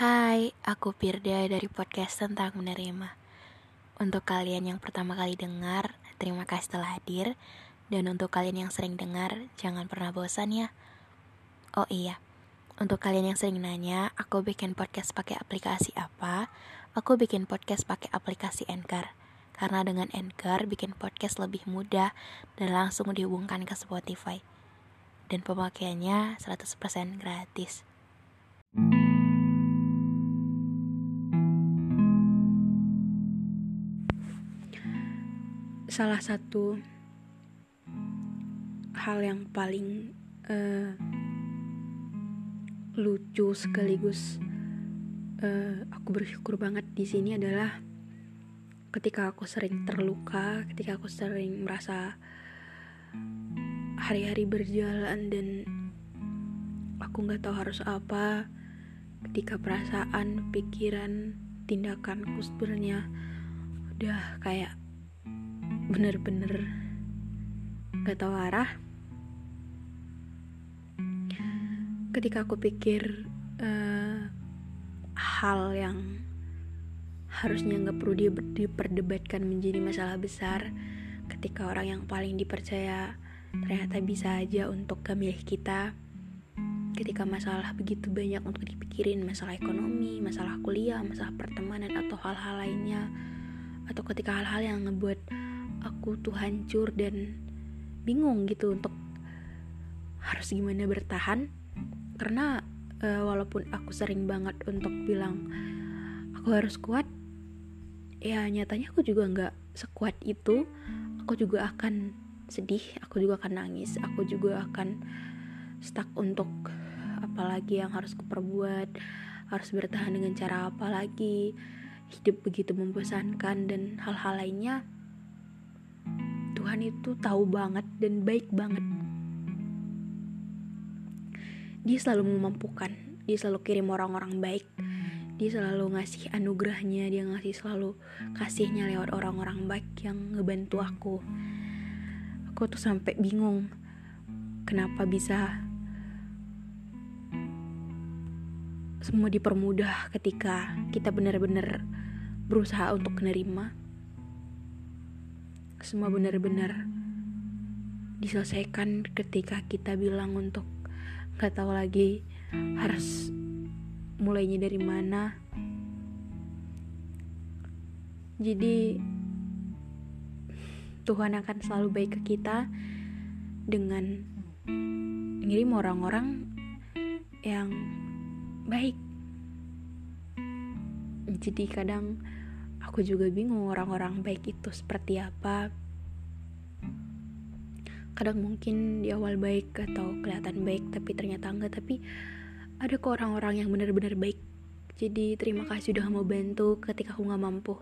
Hai, aku Pirda dari podcast tentang menerima. Untuk kalian yang pertama kali dengar, terima kasih telah hadir. Dan untuk kalian yang sering dengar, jangan pernah bosan ya. Oh iya, untuk kalian yang sering nanya, aku bikin podcast pakai aplikasi apa? Aku bikin podcast pakai aplikasi Anchor. Karena dengan Anchor bikin podcast lebih mudah dan langsung dihubungkan ke Spotify. Dan pemakaiannya 100% gratis. Salah satu hal yang paling uh, lucu sekaligus uh, aku bersyukur banget di sini adalah ketika aku sering terluka, ketika aku sering merasa hari-hari berjalan dan aku nggak tahu harus apa, ketika perasaan, pikiran, tindakanku sebenarnya udah kayak bener-bener. Gak tahu arah. Ketika aku pikir uh, hal yang harusnya nggak perlu di, diperdebatkan menjadi masalah besar ketika orang yang paling dipercaya ternyata bisa aja untuk kemilih kita ketika masalah begitu banyak untuk dipikirin masalah ekonomi, masalah kuliah, masalah pertemanan atau hal-hal lainnya atau ketika hal-hal yang ngebuat aku tuh hancur dan bingung gitu untuk harus gimana bertahan. Karena uh, walaupun aku sering banget untuk bilang aku harus kuat ya nyatanya aku juga nggak sekuat itu. Aku juga akan sedih aku juga akan nangis aku juga akan stuck untuk apalagi yang harus kuperbuat harus bertahan dengan cara apa lagi hidup begitu membosankan dan hal-hal lainnya Tuhan itu tahu banget dan baik banget. Dia selalu memampukan, dia selalu kirim orang-orang baik, dia selalu ngasih anugerahnya, dia ngasih selalu kasihnya lewat orang-orang baik yang ngebantu aku. Aku tuh sampai bingung kenapa bisa semua dipermudah ketika kita benar-benar berusaha untuk menerima semua benar-benar diselesaikan ketika kita bilang untuk nggak tahu lagi harus mulainya dari mana. Jadi Tuhan akan selalu baik ke kita dengan ngirim orang-orang yang baik. Jadi kadang aku juga bingung orang-orang baik itu seperti apa. Kadang mungkin di awal baik atau kelihatan baik tapi ternyata enggak. Tapi ada kok orang-orang yang benar-benar baik. Jadi terima kasih udah mau bantu ketika aku nggak mampu.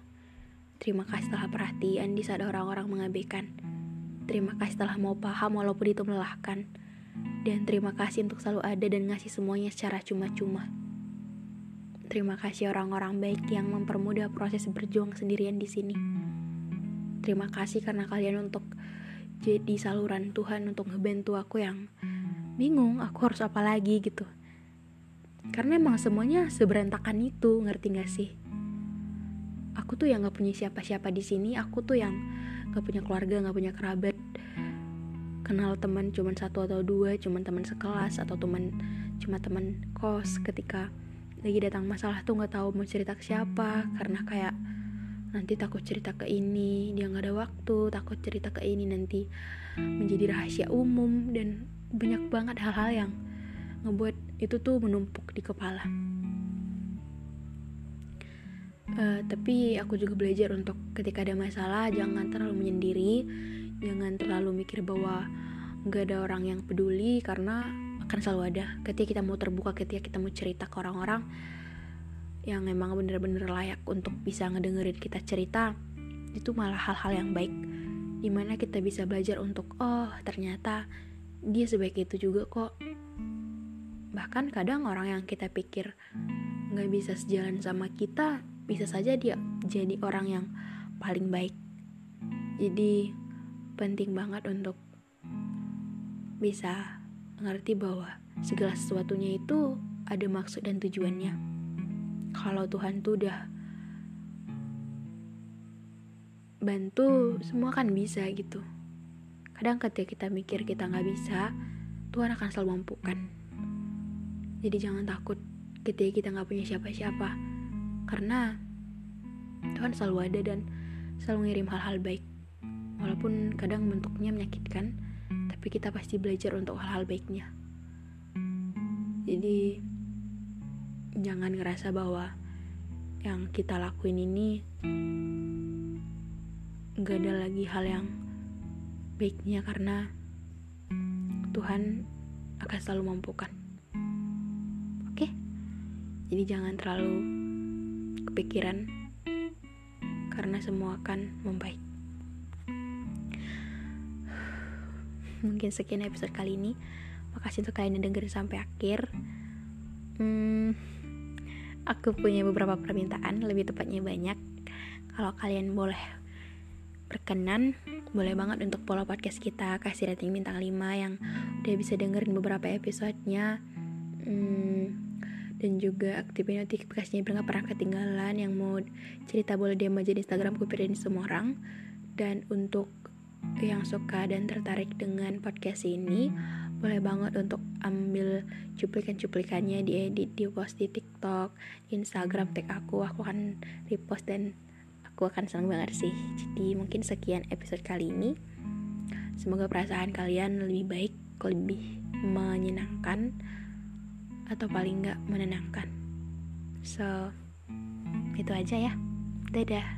Terima kasih telah perhatian di saat orang-orang mengabaikan. Terima kasih telah mau paham walaupun itu melelahkan. Dan terima kasih untuk selalu ada dan ngasih semuanya secara cuma-cuma. Terima kasih orang-orang baik yang mempermudah proses berjuang sendirian di sini. Terima kasih karena kalian untuk jadi saluran Tuhan untuk ngebantu aku yang bingung aku harus apa lagi gitu. Karena emang semuanya seberantakan itu, ngerti gak sih? Aku tuh yang gak punya siapa-siapa di sini, aku tuh yang gak punya keluarga, gak punya kerabat. Kenal teman cuma satu atau dua, cuma teman sekelas atau teman cuma teman kos ketika lagi datang masalah tuh nggak tahu mau cerita ke siapa karena kayak nanti takut cerita ke ini dia nggak ada waktu takut cerita ke ini nanti menjadi rahasia umum dan banyak banget hal-hal yang ngebuat itu tuh menumpuk di kepala. Uh, tapi aku juga belajar untuk ketika ada masalah jangan terlalu menyendiri jangan terlalu mikir bahwa nggak ada orang yang peduli karena akan selalu ada. Ketika kita mau terbuka ketika kita mau cerita ke orang-orang yang memang bener-bener layak untuk bisa ngedengerin kita cerita itu malah hal-hal yang baik. Di mana kita bisa belajar untuk oh ternyata dia sebaik itu juga kok. Bahkan kadang orang yang kita pikir nggak bisa sejalan sama kita bisa saja dia jadi orang yang paling baik. Jadi penting banget untuk bisa ngerti bahwa segala sesuatunya itu ada maksud dan tujuannya. Kalau Tuhan tuh udah bantu semua kan bisa gitu. Kadang ketika kita mikir kita nggak bisa Tuhan akan selalu mampukan. Jadi jangan takut ketika kita nggak punya siapa-siapa. Karena Tuhan selalu ada dan selalu ngirim hal-hal baik. Walaupun kadang bentuknya menyakitkan tapi kita pasti belajar untuk hal-hal baiknya jadi jangan ngerasa bahwa yang kita lakuin ini nggak ada lagi hal yang baiknya karena Tuhan akan selalu mampukan. Oke, jadi jangan terlalu kepikiran karena semua akan membaik. Mungkin sekian episode kali ini. Makasih untuk kalian yang dengerin sampai akhir. Hmm, aku punya beberapa permintaan, lebih tepatnya banyak. Kalau kalian boleh berkenan boleh banget untuk follow podcast kita kasih rating bintang 5 yang udah bisa dengerin beberapa episodenya hmm, dan juga aktifin notifikasinya biar gak pernah ketinggalan yang mau cerita boleh DM aja di Instagram gue semua orang dan untuk yang suka dan tertarik dengan podcast ini boleh banget untuk ambil cuplikan-cuplikannya diedit di post di TikTok, di Instagram tag aku, aku akan repost dan aku akan senang banget sih. Jadi mungkin sekian episode kali ini. Semoga perasaan kalian lebih baik lebih menyenangkan atau paling nggak menenangkan. So itu aja ya. Dadah